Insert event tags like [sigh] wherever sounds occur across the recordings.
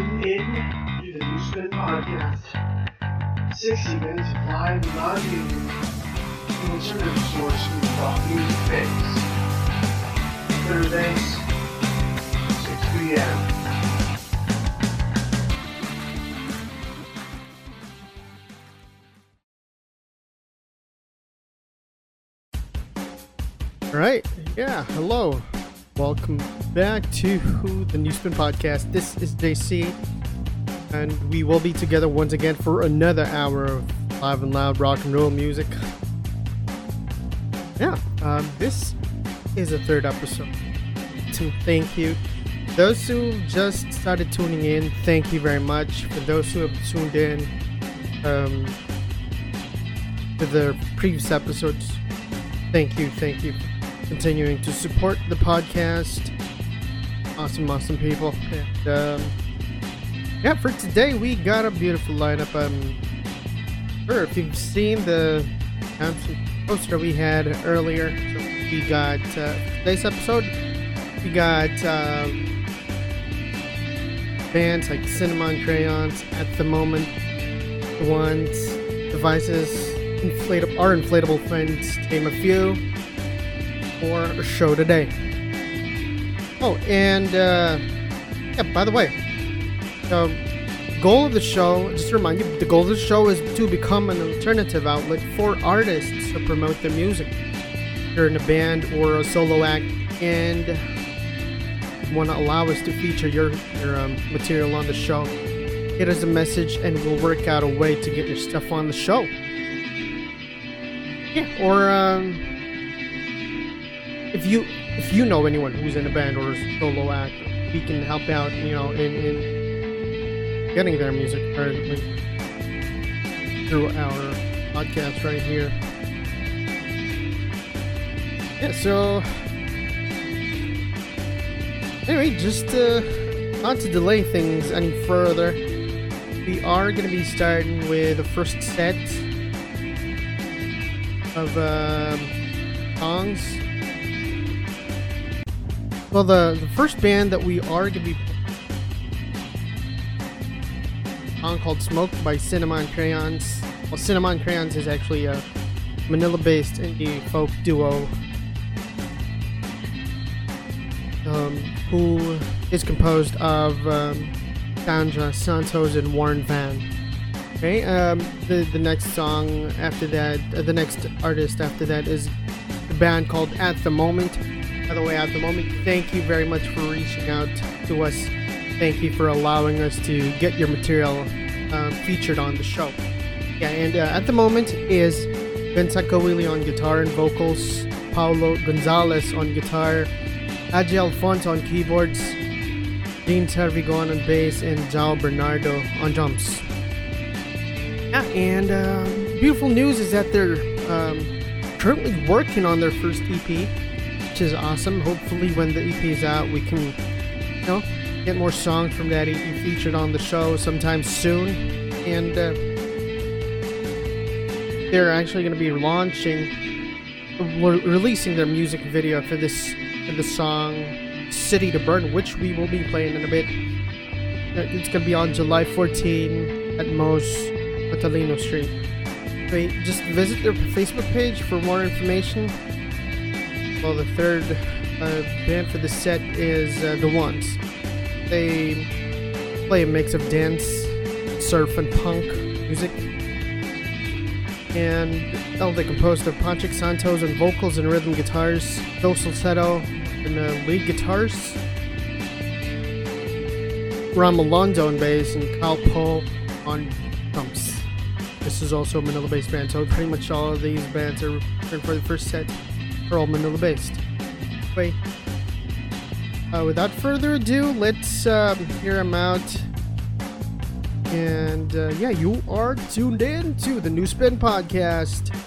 in to the New Spin Podcast. 60 minutes of live, non-union, alternative source music phase. Thursdays, 6 p.m. All right. Yeah. Hello. Welcome back to the New Spin Podcast. This is JC, and we will be together once again for another hour of live and loud rock and roll music. Yeah. Um, this is a third episode. To thank you. Those who just started tuning in, thank you very much. For those who have tuned in um, to the previous episodes, thank you, thank you continuing to support the podcast. Awesome, awesome people. And um, yeah, for today we got a beautiful lineup. Um, sure, if you've seen the poster we had earlier, so we got uh, today's episode. We got um, bands like Cinnamon Crayons at the moment, the ones, devices, inflatable, our inflatable friends, name a few for a show today. Oh, and uh, yeah, by the way, the goal of the show, just to remind you, the goal of the show is to become an alternative outlet for artists to promote their music. If you're in a band or a solo act and want to allow us to feature your, your um, material on the show, hit us a message and we'll work out a way to get your stuff on the show. Yeah, or um, if you if you know anyone who's in a band or a solo act, we can help out, you know, in, in getting their music heard through our podcast right here. Yeah, so anyway, just uh, not to delay things any further, we are going to be starting with the first set of um, songs well, the, the first band that we are going to be on called Smoke by Cinnamon Crayons. Well, Cinnamon Crayons is actually a Manila-based indie folk duo um, who is composed of um, Sandra Santos and Warren Van. Okay, um, the the next song after that, uh, the next artist after that is the band called At the Moment by the way, at the moment, thank you very much for reaching out to us. Thank you for allowing us to get your material um, featured on the show. Yeah, and uh, at the moment is Vincent Kawili on guitar and vocals, Paulo Gonzalez on guitar, Aji Alfonso on keyboards, Dean Tarvigon on bass, and Jao Bernardo on drums. Yeah, and uh, beautiful news is that they're um, currently working on their first EP is awesome. Hopefully, when the EP is out, we can, you know, get more songs from that EP featured on the show sometime soon. And uh, they're actually going to be launching, re- releasing their music video for this for the song "City to Burn," which we will be playing in a bit. Uh, it's going to be on July 14 at Mow's Matalino Street. Just visit their Facebook page for more information. Well, the third uh, band for the set is uh, The Ones. They play a mix of dance, surf, and punk music. And oh, they composed of Patrick Santos on vocals and rhythm guitars, Joe Salcedo and uh, lead guitars, Ram Alonso on bass, and Kyle Poe on drums. This is also a Manila-based band, so pretty much all of these bands are for the first set all Manila based. Wait. Uh, without further ado, let's uh, hear them out. And uh, yeah, you are tuned in to the New Spin Podcast.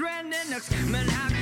Trending looks. Man, have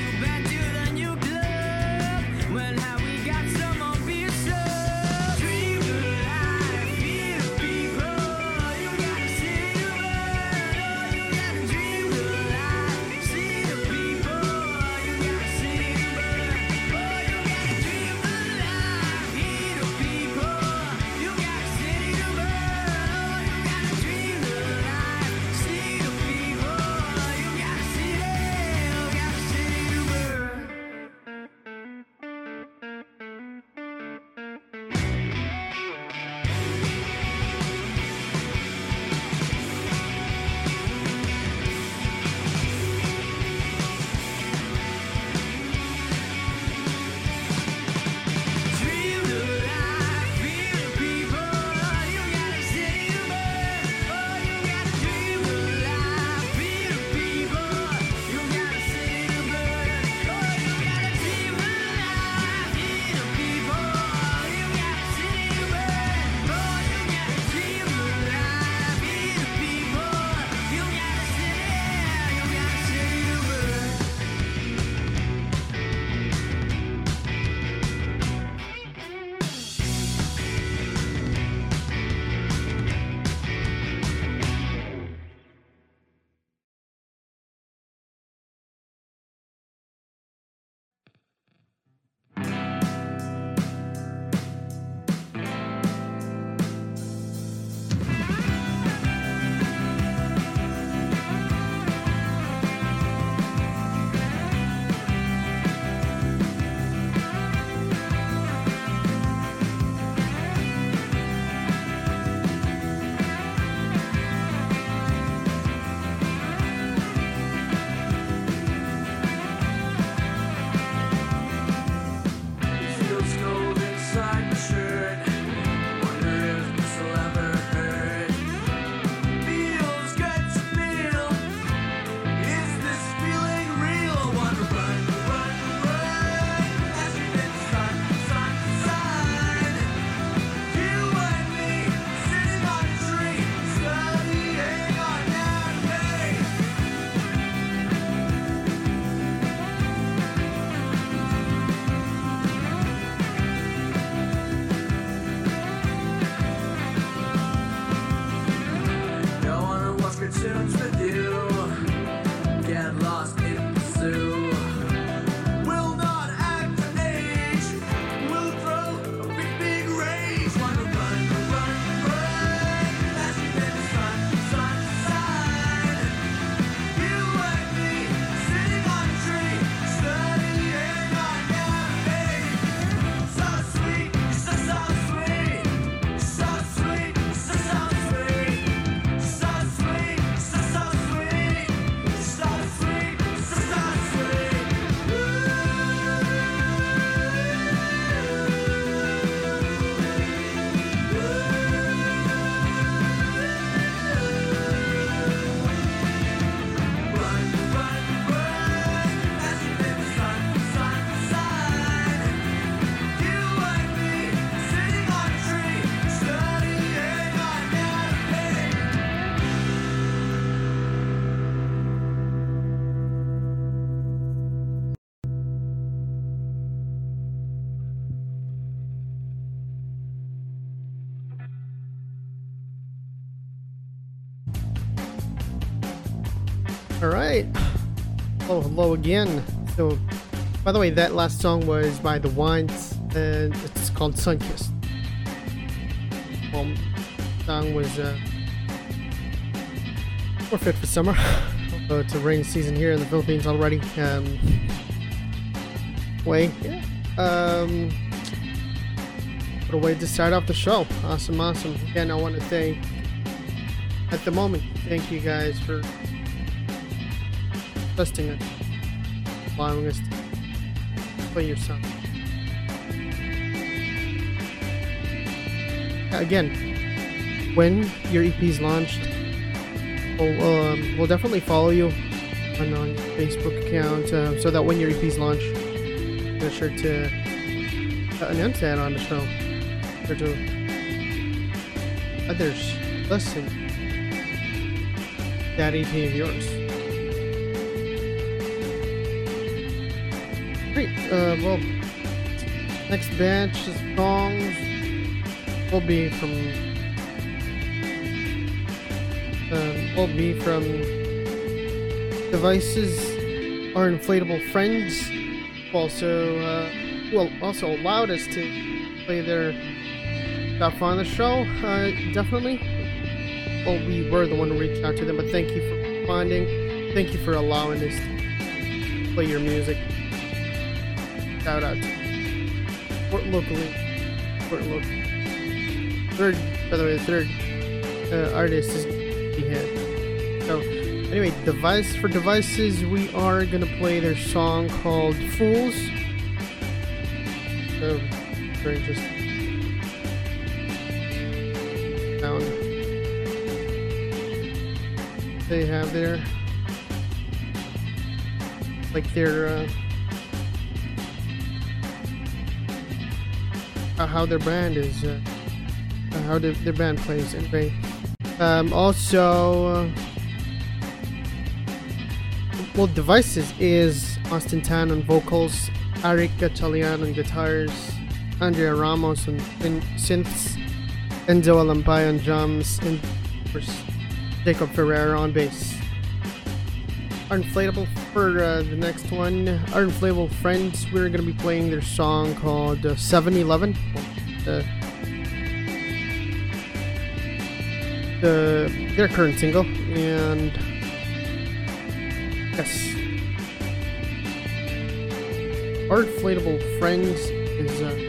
Oh, hello again. So, by the way, that last song was by The Wines, and it's called Sunkissed. Well, song was uh, fit for summer. Although it's a rainy season here in the Philippines already. Um, way, yeah. Um, what a way to start off the show. Awesome, awesome. Again, I want to thank, at the moment, thank you guys for trusting it, Longest play your song. Again, when your EP is launched, we'll, um, we'll definitely follow you on, on your Facebook account uh, so that when your EP is launched, be sure to announce that on the show. Sure to others listen that EP of yours. Great. Uh, well, next batch of songs will be from um, will be from devices our inflatable friends. Also uh, well also allowed us to play their stuff on the show. Uh, definitely. Well we were the one who reached out to them but thank you for responding. Thank you for allowing us to play your music shout out support locally. Support locally third by the way the third uh, artist is Jihad. so anyway device for devices we are gonna play their song called fools. So very interesting. They have there like their uh, how their band is uh, how their, their band plays anyway um, also uh, well devices is austin tan on vocals Arik Gatchalian on guitars andrea ramos on in synths enzo alampay on drums and jacob ferreira on bass our inflatable for uh, the next one our inflatable friends. We're to be playing their song called uh, 7-eleven uh, the their current single and yes. Our inflatable friends is uh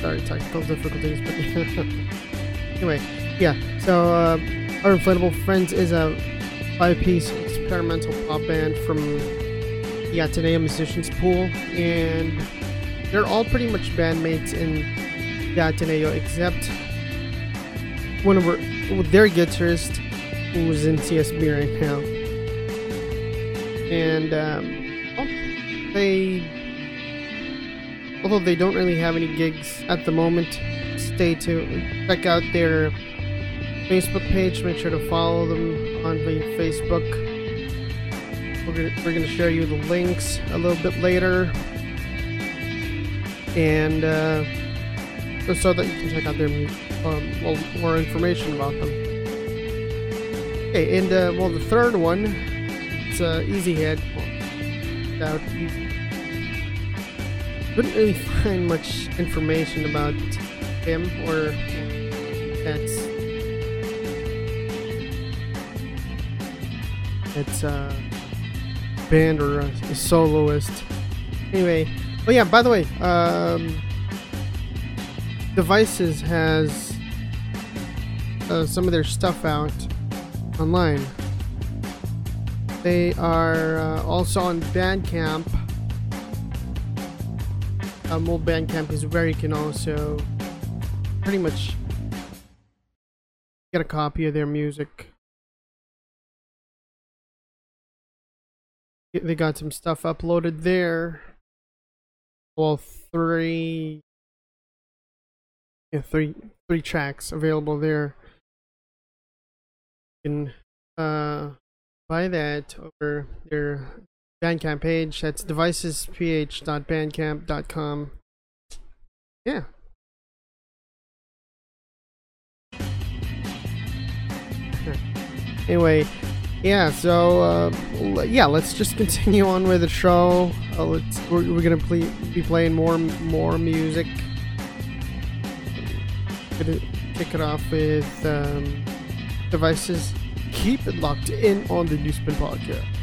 sorry technical difficulties but [laughs] anyway yeah so uh, our inflatable friends is a five-piece experimental pop band from the Ateneo musicians pool and they're all pretty much bandmates in the Ateneo except one of our, their guitarist who's in CSB right now. And um, well, they, although they don't really have any gigs at the moment, stay tuned. Check out their Facebook page. Make sure to follow them on Facebook. We're gonna, we're gonna you the links a little bit later. And uh, so that you can check out their um, well, more information about them. Okay, and uh, well, the third one, it's uh, Easy Head. Well. Couldn't really [laughs] find much information about him or that's it's a band or a, a soloist. Anyway, oh yeah. By the way, um, Devices has uh, some of their stuff out online. They are uh, also on Bandcamp. Um, well, Bandcamp is where you can also pretty much get a copy of their music. They got some stuff uploaded there. Well, three yeah, three three tracks available there. You can uh, buy that over their Bandcamp page. That's devicesph.bandcamp.com. Yeah. Anyway, yeah. So uh, yeah, let's just continue on with the show. Uh, let's we're, we're gonna be playing more more music. Gonna kick it off with um, devices. Keep it locked in on the Newspin podcast.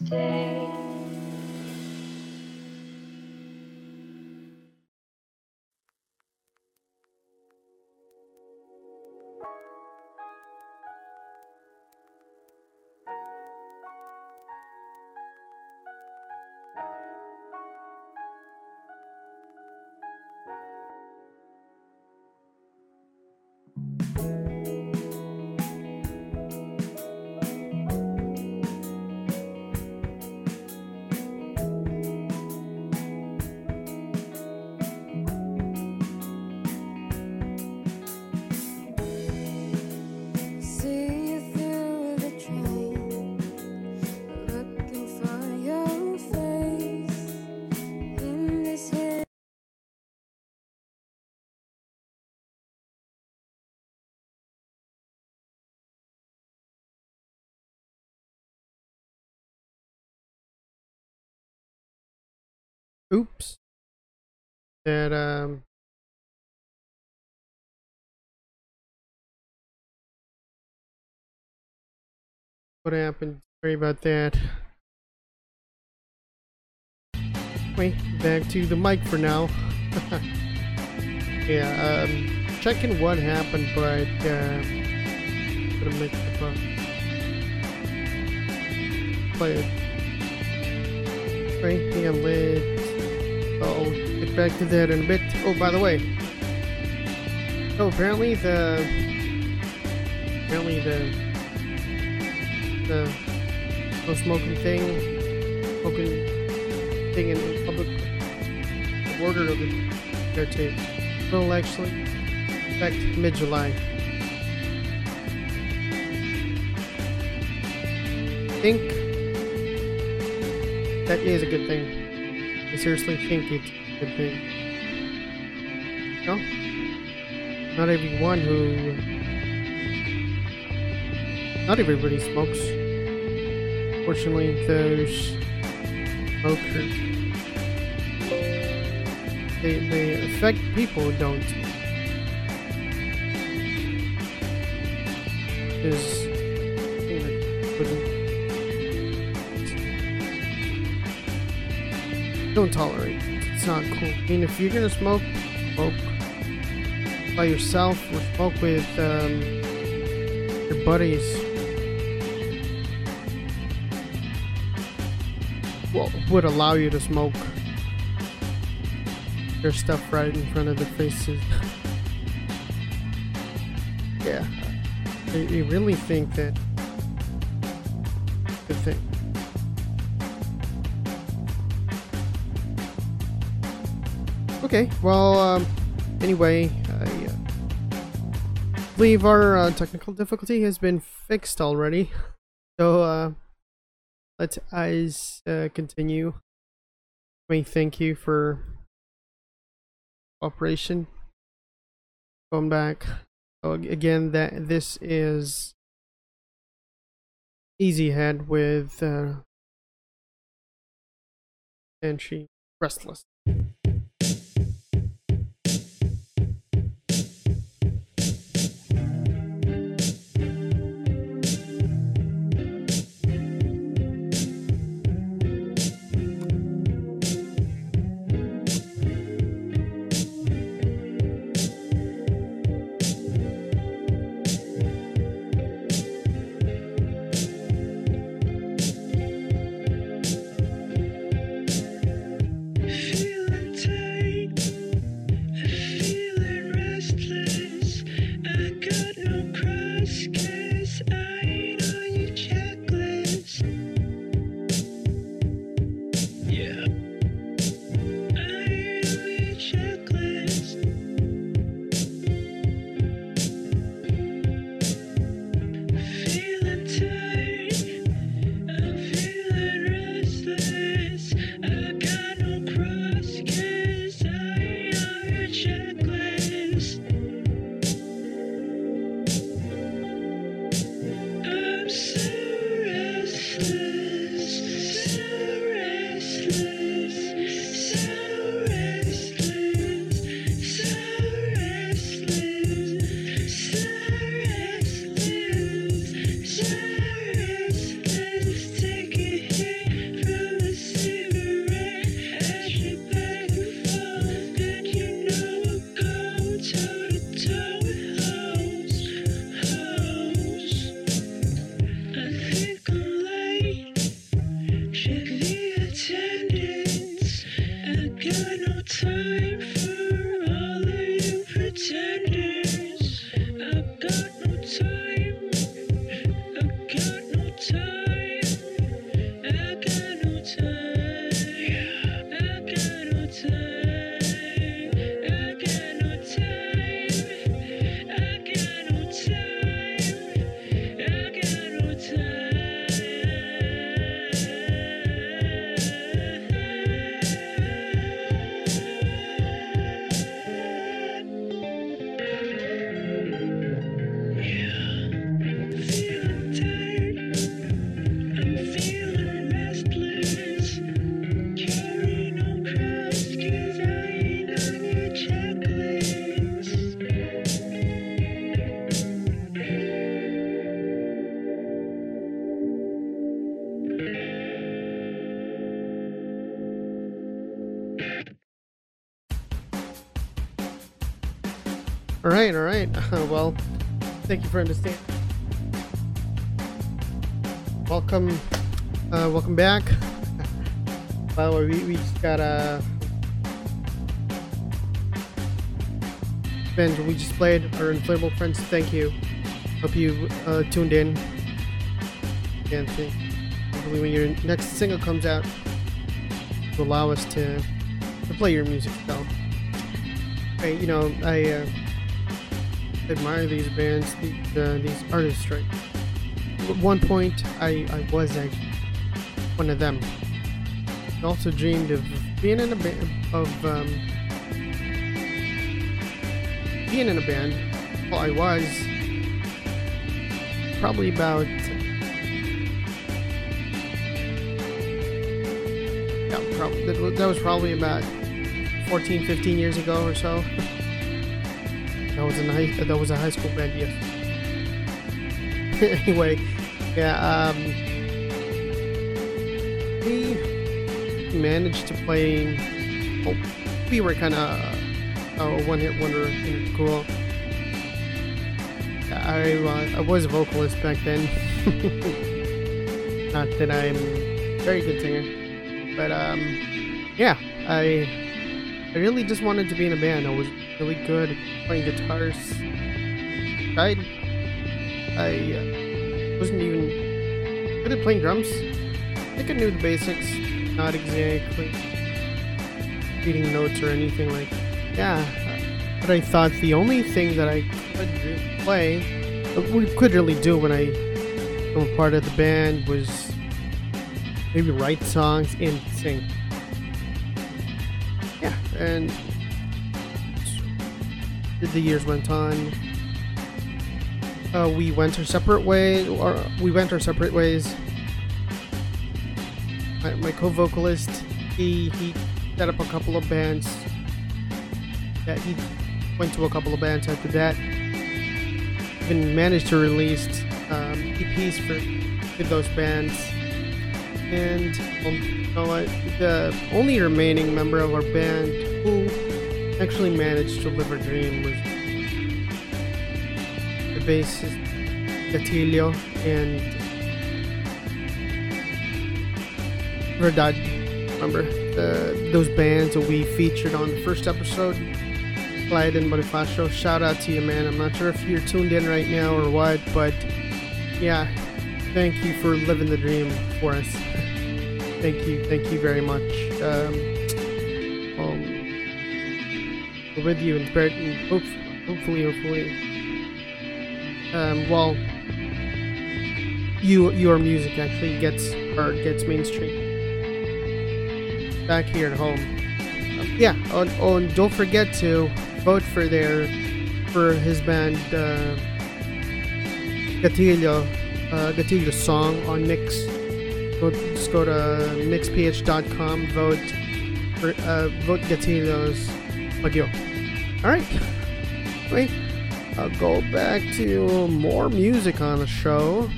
Mistake. Oops. That um. What happened? Sorry about that. Wait, back to the mic for now. [laughs] yeah, um, checking what happened, but uh, gonna make the uh, play it. Right, let's. I'll get back to that in a bit. Oh, by the way. Oh, apparently the. Apparently the. The. No smoking thing. Smoking thing in public. Order of the. There too. Will actually affect mid July. think that is a good thing. I seriously think it's a good thing. No? Not everyone who. Not everybody smokes. Fortunately, those smokers. They, they affect people don't. Don't tolerate. It's not cool. I mean, if you're gonna smoke, smoke by yourself or smoke with um, your buddies. Well, would allow you to smoke their stuff right in front of their faces. [laughs] yeah, I, I really think that. Okay, well, um, anyway, I uh, believe our uh, technical difficulty has been fixed already. So, uh, let us uh, continue. We thank you for operation. Going back. So again, that this is Easy Head with uh, and she restless. Right, [laughs] well, thank you for understanding. Welcome, uh, welcome back. By the way, we, we just got a band we just played. Our inflatable friends. Thank you. Hope you uh, tuned in. And hopefully, when your next single comes out, to allow us to to play your music. So, hey, you know, I. Uh, admire these bands, these, these artists, right? At one point, I, I was actually one of them. I also dreamed of being in a band, of um, being in a band. Well, I was probably about yeah, probably that was probably about 14, 15 years ago or so. [laughs] That was a high, that was a high school band, yes. [laughs] anyway, yeah, um, we managed to play. Well, we were kind of a one-hit wonder in school. I uh, I was a vocalist back then. [laughs] Not that I'm a very good singer, but um, yeah, I I really just wanted to be in a band. I was really good playing guitars. I I uh, wasn't even good at playing drums. I think I knew the basics, not exactly reading notes or anything like. Yeah, but I thought the only thing that I could play, we could really do when I was part of the band was maybe write songs and sing. Yeah, and the years went on, uh, we went our separate ways, or we went our separate ways. My, my co-vocalist, he he set up a couple of bands. That he went to a couple of bands after that. Even managed to release um, EPs for those bands. And um, you know what? The only remaining member of our band who actually managed to live a dream with the bassist Gatillo and Verdad. Remember the, those bands that we featured on the first episode? Clyde and Bonifacio. Shout out to you, man. I'm not sure if you're tuned in right now or what, but yeah, thank you for living the dream for us. [laughs] thank you, thank you very much. Um, with you in hope, hopefully, hopefully, um, well, you your music actually gets or gets mainstream back here at home. Um, yeah, and don't forget to vote for their for his band uh, Gatillo, uh, Gatillo's song on Mix. Go, just go to mixph.com, vote for uh, vote Gatillo's Bagyo. All right, wait. I'll go back to more music on the show.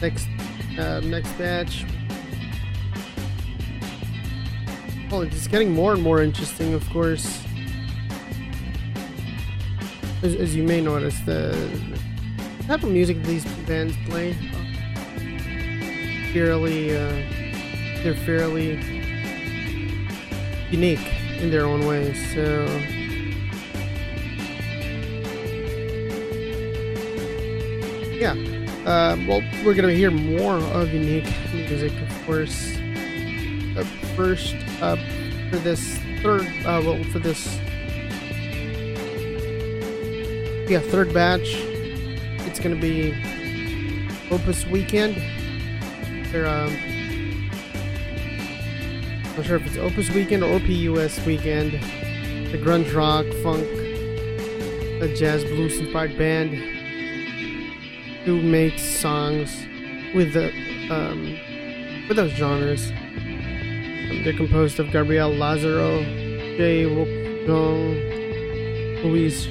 Next, uh, next batch. Oh, it's getting more and more interesting, of course. As, as you may notice, the, type of music these bands play, fairly, uh, they're fairly unique in their own ways. So. Yeah, uh, well, we're gonna hear more of unique music, of course. Uh, first up for this third, uh, well, for this, yeah, third batch, it's gonna be Opus Weekend. They're, um, not sure if it's Opus Weekend or OPUS Weekend. The grunge rock, funk, a jazz blues inspired band who makes songs with the um, with those genres. Um, they're composed of Gabriel Lazaro, Jay Wokdong, Luis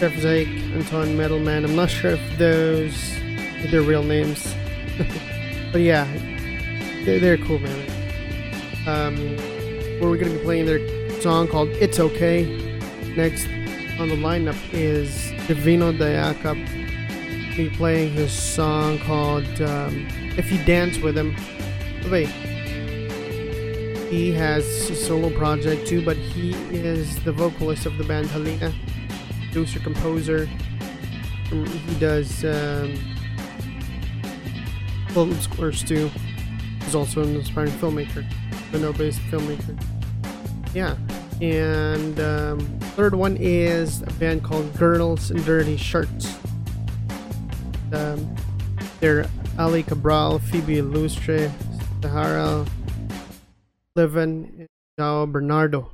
Jeffzake, Anton Metalman. I'm not sure if those are their real names, [laughs] but yeah, they're, they're cool, man. Um, where we're gonna be playing their song called "It's Okay" next. on the lineup is Divino Diakap. Be playing his song called um, "If You Dance with Him." Wait, he has a solo project too, but he is the vocalist of the band Halina, producer composer. Um, He does um, film scores too. He's also an aspiring filmmaker, Renault-based filmmaker. Yeah, and um, third one is a band called Girls in Dirty Shirts. Um, they're Ali Cabral, Phoebe Lustre, Sahara, Livin, and Joao Bernardo.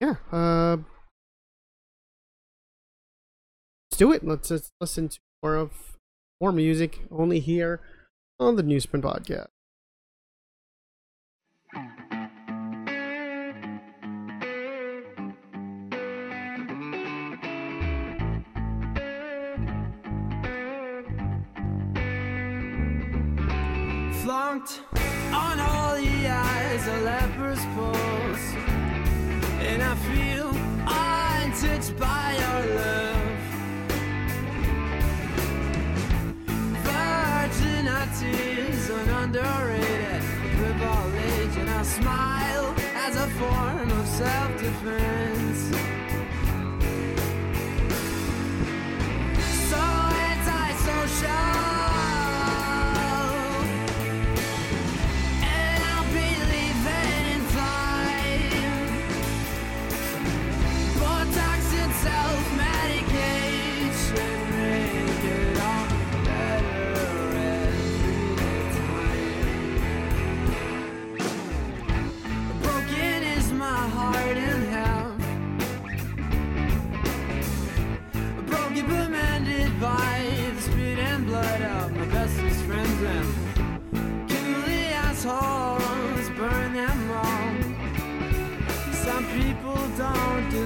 Yeah, uh, let's do it. Let's, let's listen to more of more music only here on the Newsprint Podcast. Flunked on all the eyes, a leper's pulse. And I feel untouched by your love. Virgin our tears, an underrated privilege. And I smile as a form of self defense. So antisocial.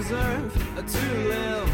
Deserve to live.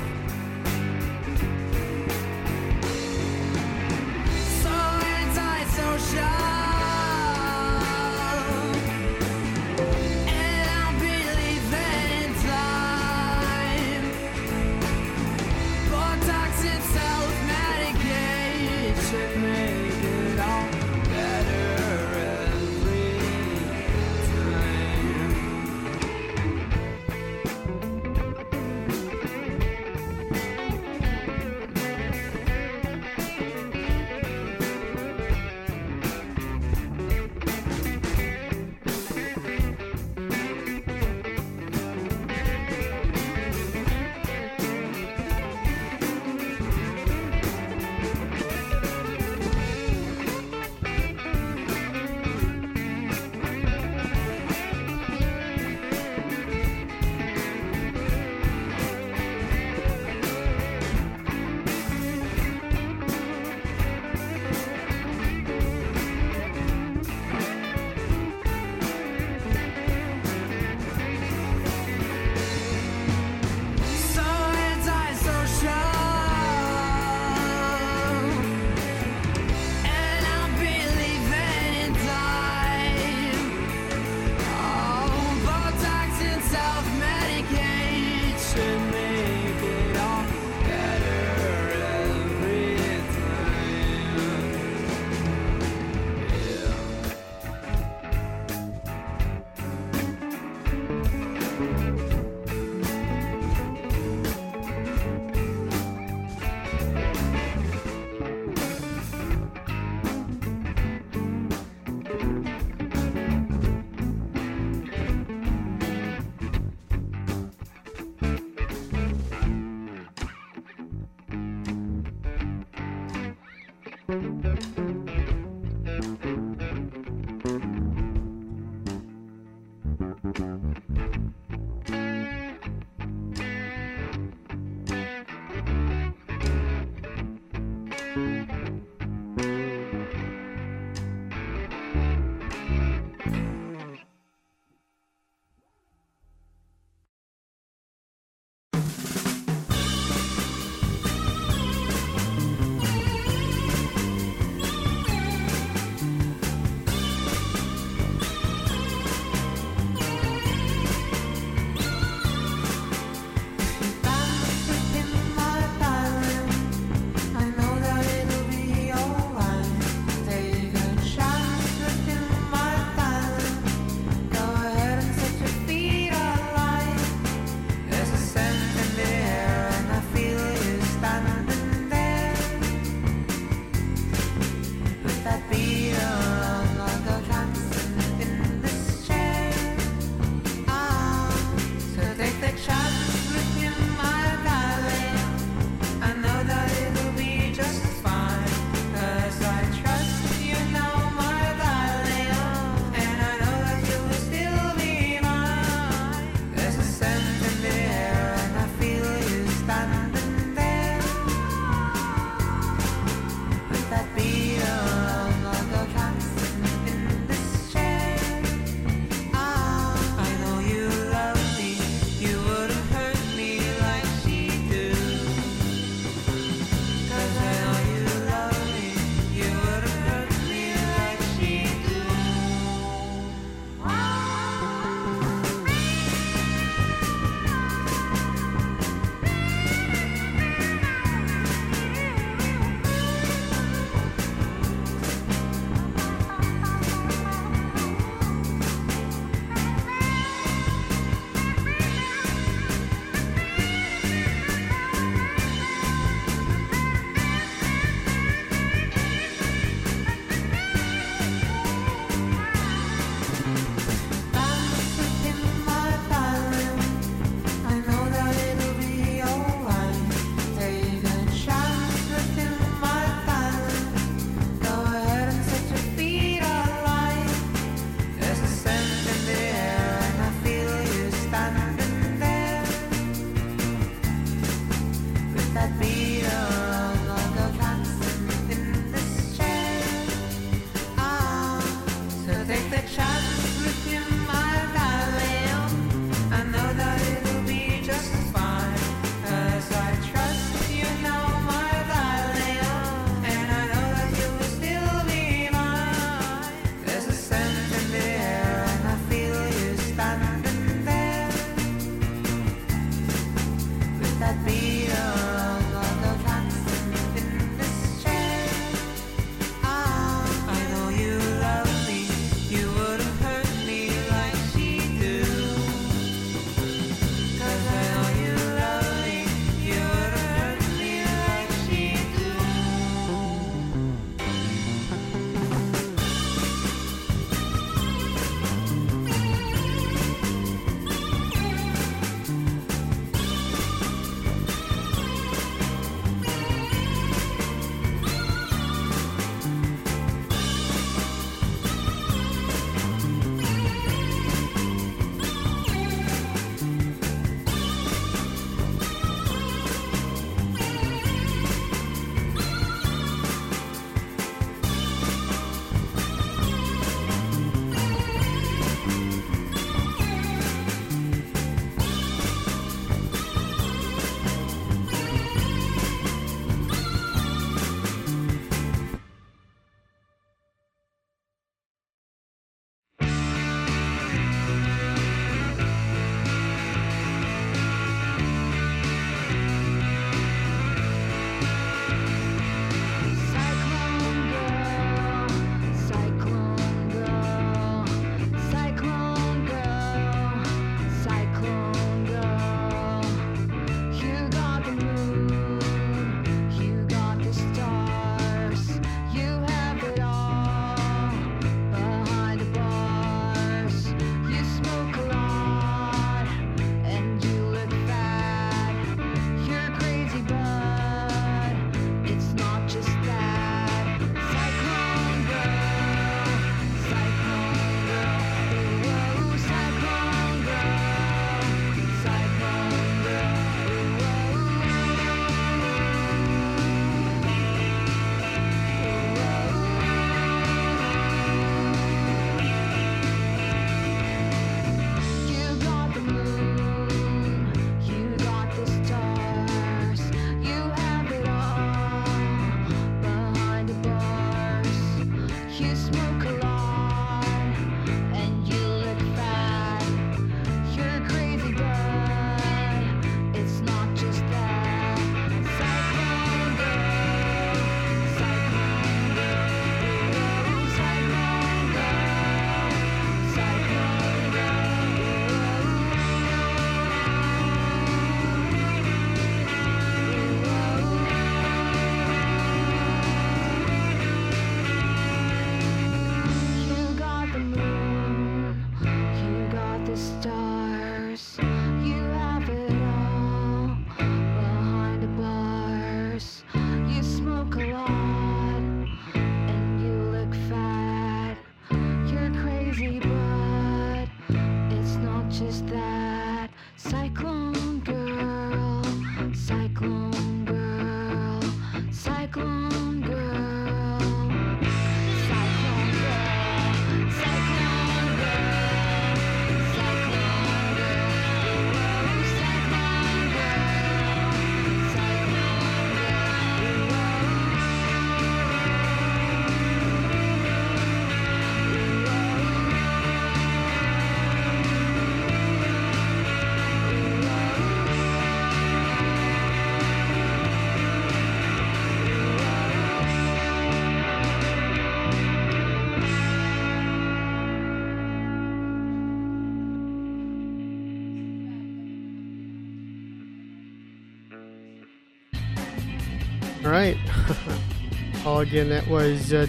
Oh, [laughs] again, that was uh,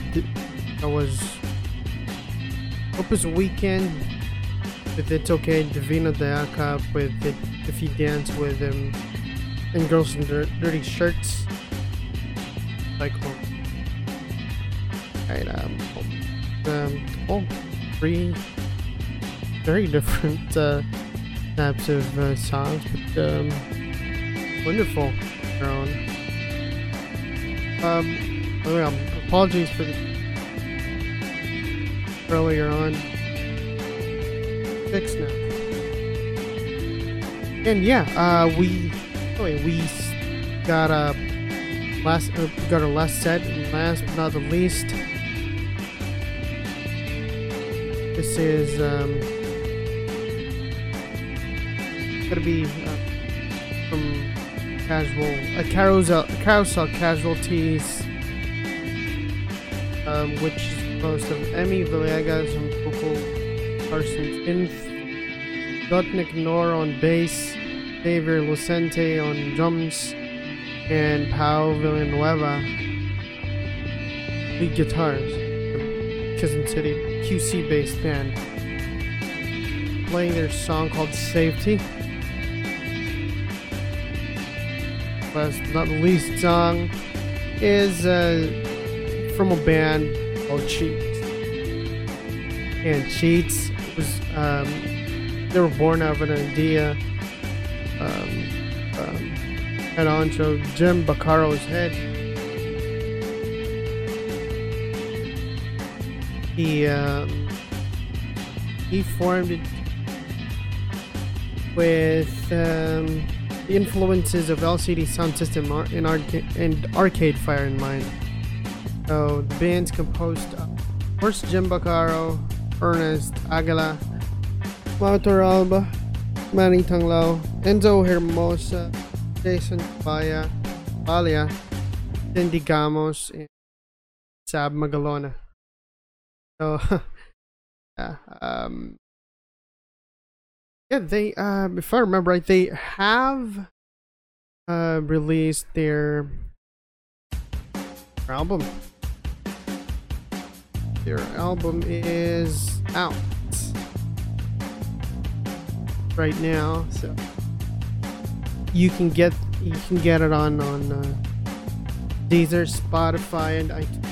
that was Opus Weekend with It's Okay, Divina Dayaka with it, If You Dance with Him, and Girls in Dir- Dirty Shirts. Like, oh. Right, um, um, all three very different uh, types of uh, songs, but um, wonderful. Their. Um, yeah, apologies for the earlier on. Fixed now. And yeah, uh, we, oh wait, we got a last, uh, got our last set, and last but not the least. This is um, gonna be uh, casual a carousel carousel casualties um, which is composed of Emmy Villegas on vocal Carson Inf Dotnik Nor on bass Xavier Lucente on drums and Pau Villanueva lead guitars. Quezon City QC based band playing their song called Safety last but not the least song is uh, from a band called Cheats. And Cheats was um, they were born out of an idea. Um, um, head honcho Jim Baccaro's head. He um, he formed it with um, influences of LCD Soundsystem and, arca- and Arcade Fire in mind. So the band's composed of first Jim Baccaro, Ernest Aguila, Mautor Alba, Manny Tanglao, Enzo Hermosa, Jason Baya, Balia, Cindy Gamos, and Sab Magalona. So, [laughs] yeah, um, yeah, they um if I remember right, they have uh released their, album. Their album is out right now, so you can get you can get it on on uh, Deezer, Spotify, and iTunes.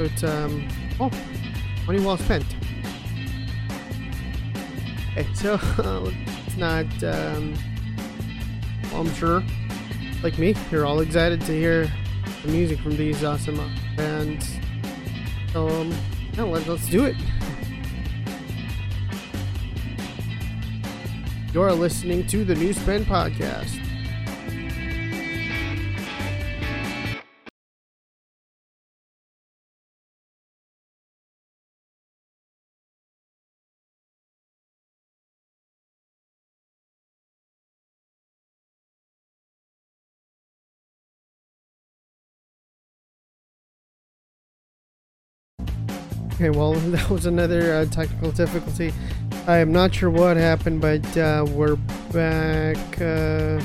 It's um oh money well spent. [laughs] It's not. Um, well, I'm sure, like me, you're all excited to hear the music from these awesome bands. Um, yeah, let, let's do it. You're listening to the New Spin Podcast. Okay, well, [laughs] that was another uh, technical difficulty. I am not sure what happened, but uh, we're back. Uh,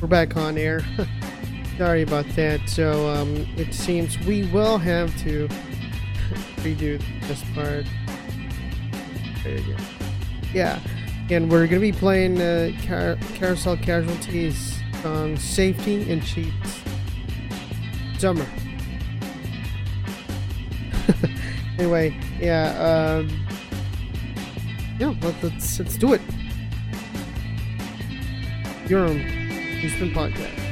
we're back on air. [laughs] Sorry about that. So um, it seems we will have to [laughs] redo this part. There you go. Yeah, and we're gonna be playing uh, car- Carousel Casualties song "Safety and Cheats." Summer. Anyway, yeah, um, yeah, let's, let's do it. Your own Houston podcast.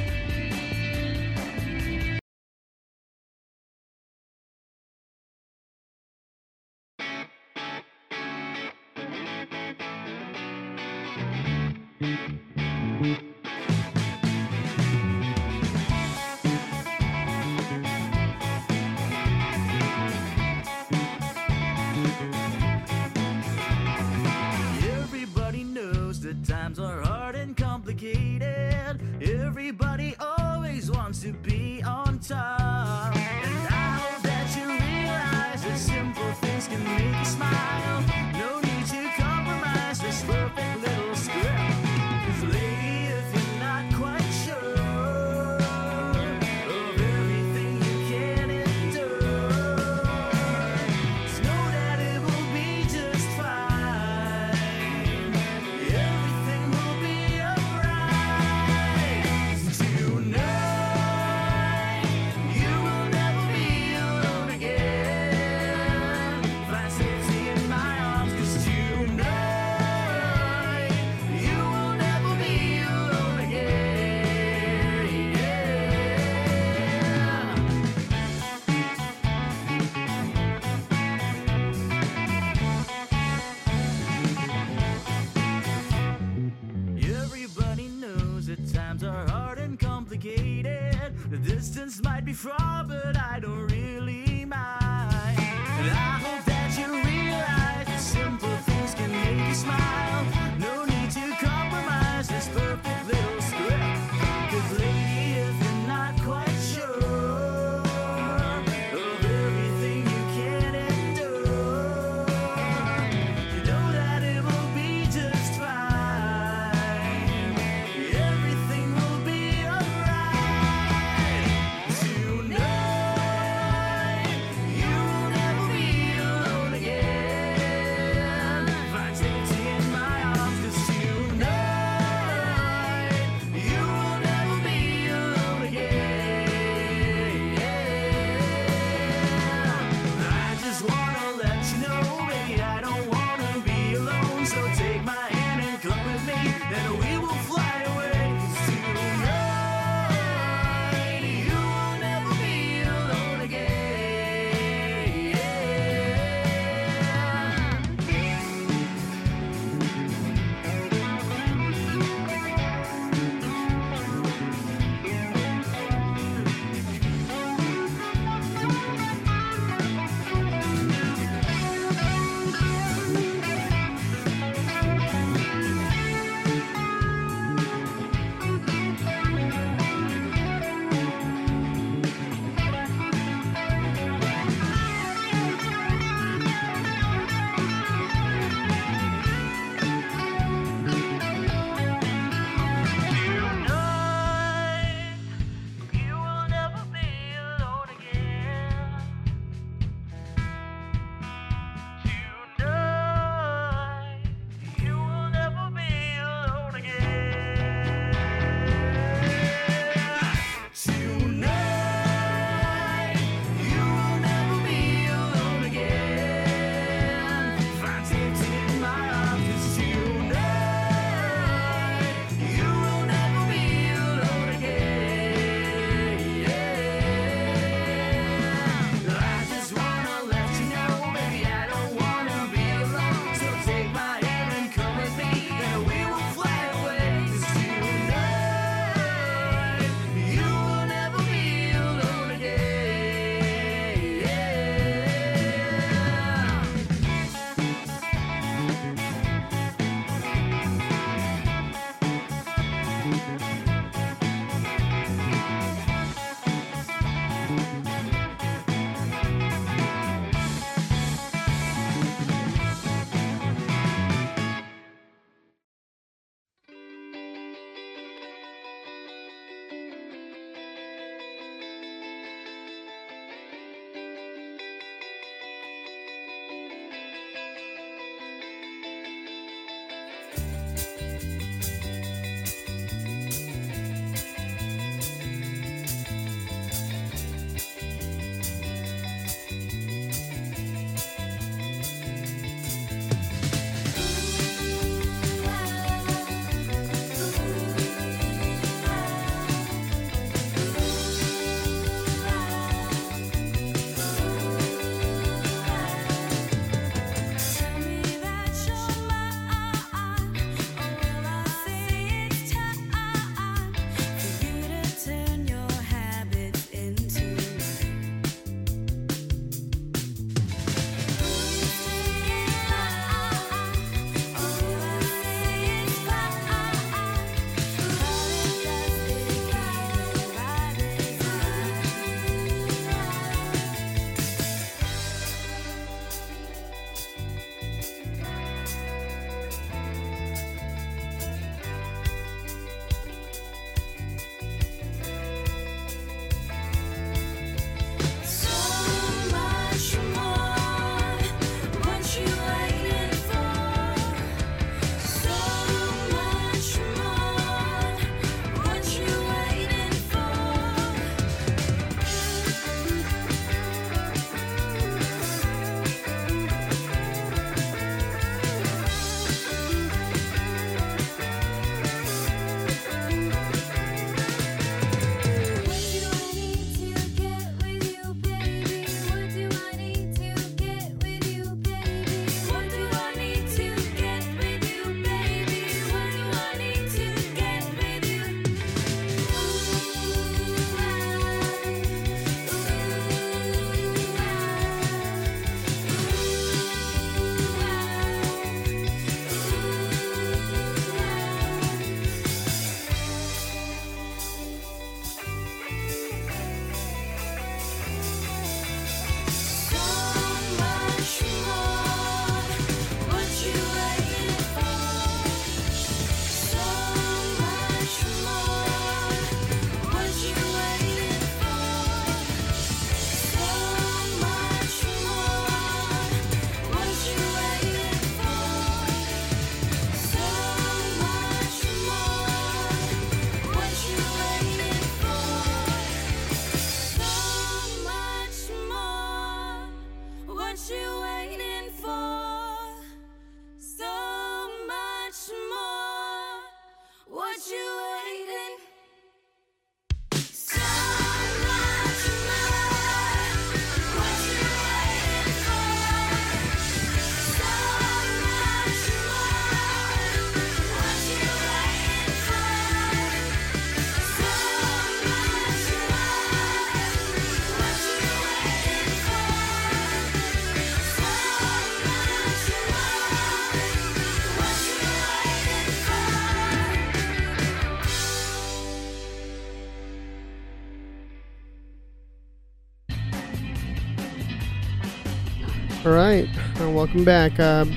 Uh, back. Um,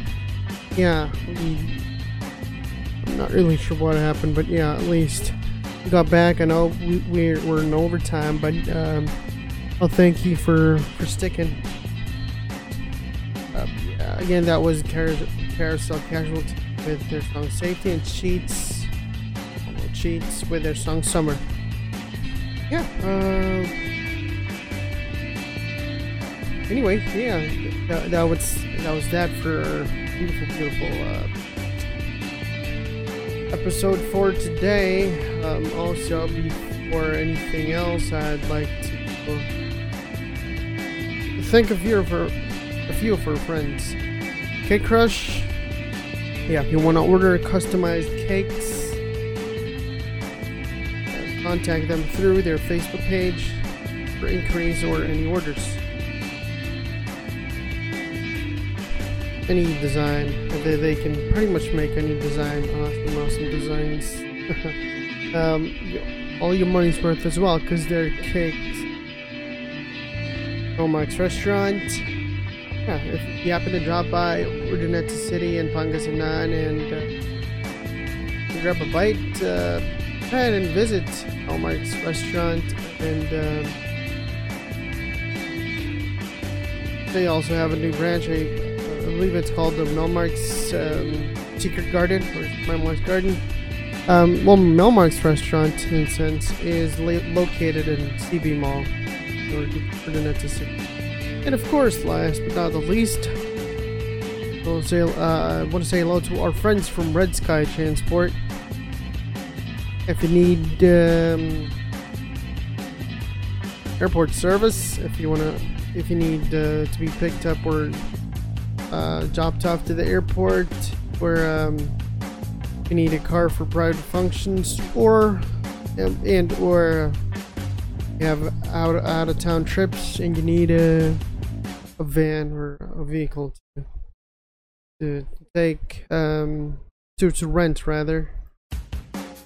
yeah, I'm not really sure what happened, but yeah, at least we got back. I know we, we're we're in overtime, but um, I'll thank you for for sticking. Uh, yeah, again, that was Carousel, Carousel Casualty with their song "Safety" and Cheats. Cheats with their song "Summer." Yeah. Uh, anyway, yeah, that, that was that was that for beautiful, beautiful uh, episode for today. Um, also, before anything else, I'd like to thank a few of a few of our friends. Cake Crush. Yeah, if you want to order customized cakes, contact them through their Facebook page for inquiries or any orders. Any design. They, they can pretty much make any design. Awesome, awesome designs. [laughs] um, all your money's worth as well because they're cakes. Omar's restaurant. Yeah, if you happen to drop by Urdaneta City in Pangasinan and uh, grab a bite, uh, ahead and visit Omar's restaurant and. Um, they also have a new branch. I I believe it's called the Melmark's um, Secret Garden or Melmark's Garden. Um, well, Melmark's restaurant, in sense, is la- located in CB Mall, or to see. And of course, last but not the least, I'll say, uh, I want to say hello to our friends from Red Sky Transport. If you need um, airport service, if you want to, if you need uh, to be picked up or uh, dropped off to the airport where um, you need a car for private functions or um, and or you have out out of town trips and you need a a van or a vehicle to to take um to to rent rather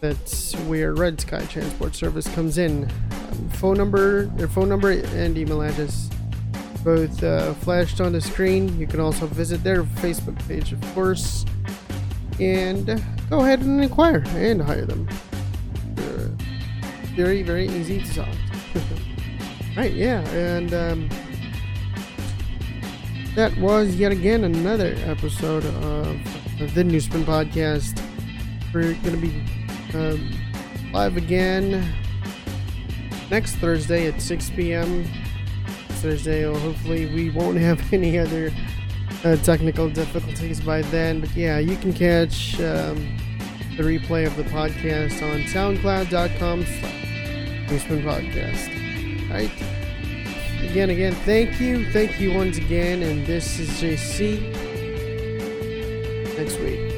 that's where Red Sky Transport Service comes in. Um, phone number, their phone number and email address both uh, flashed on the screen. You can also visit their Facebook page, of course, and go ahead and inquire and hire them. They're very, very easy to to. [laughs] right? Yeah, and um, that was yet again another episode of the Newsman Podcast. We're gonna be um, live again next Thursday at 6 p.m. Thursday. Well, hopefully, we won't [laughs] have any other uh, technical difficulties by then. But yeah, you can catch um, the replay of the podcast on soundcloud.com Newsman Podcast. All right. Again, again, thank you. Thank you once again. And this is JC. Next week.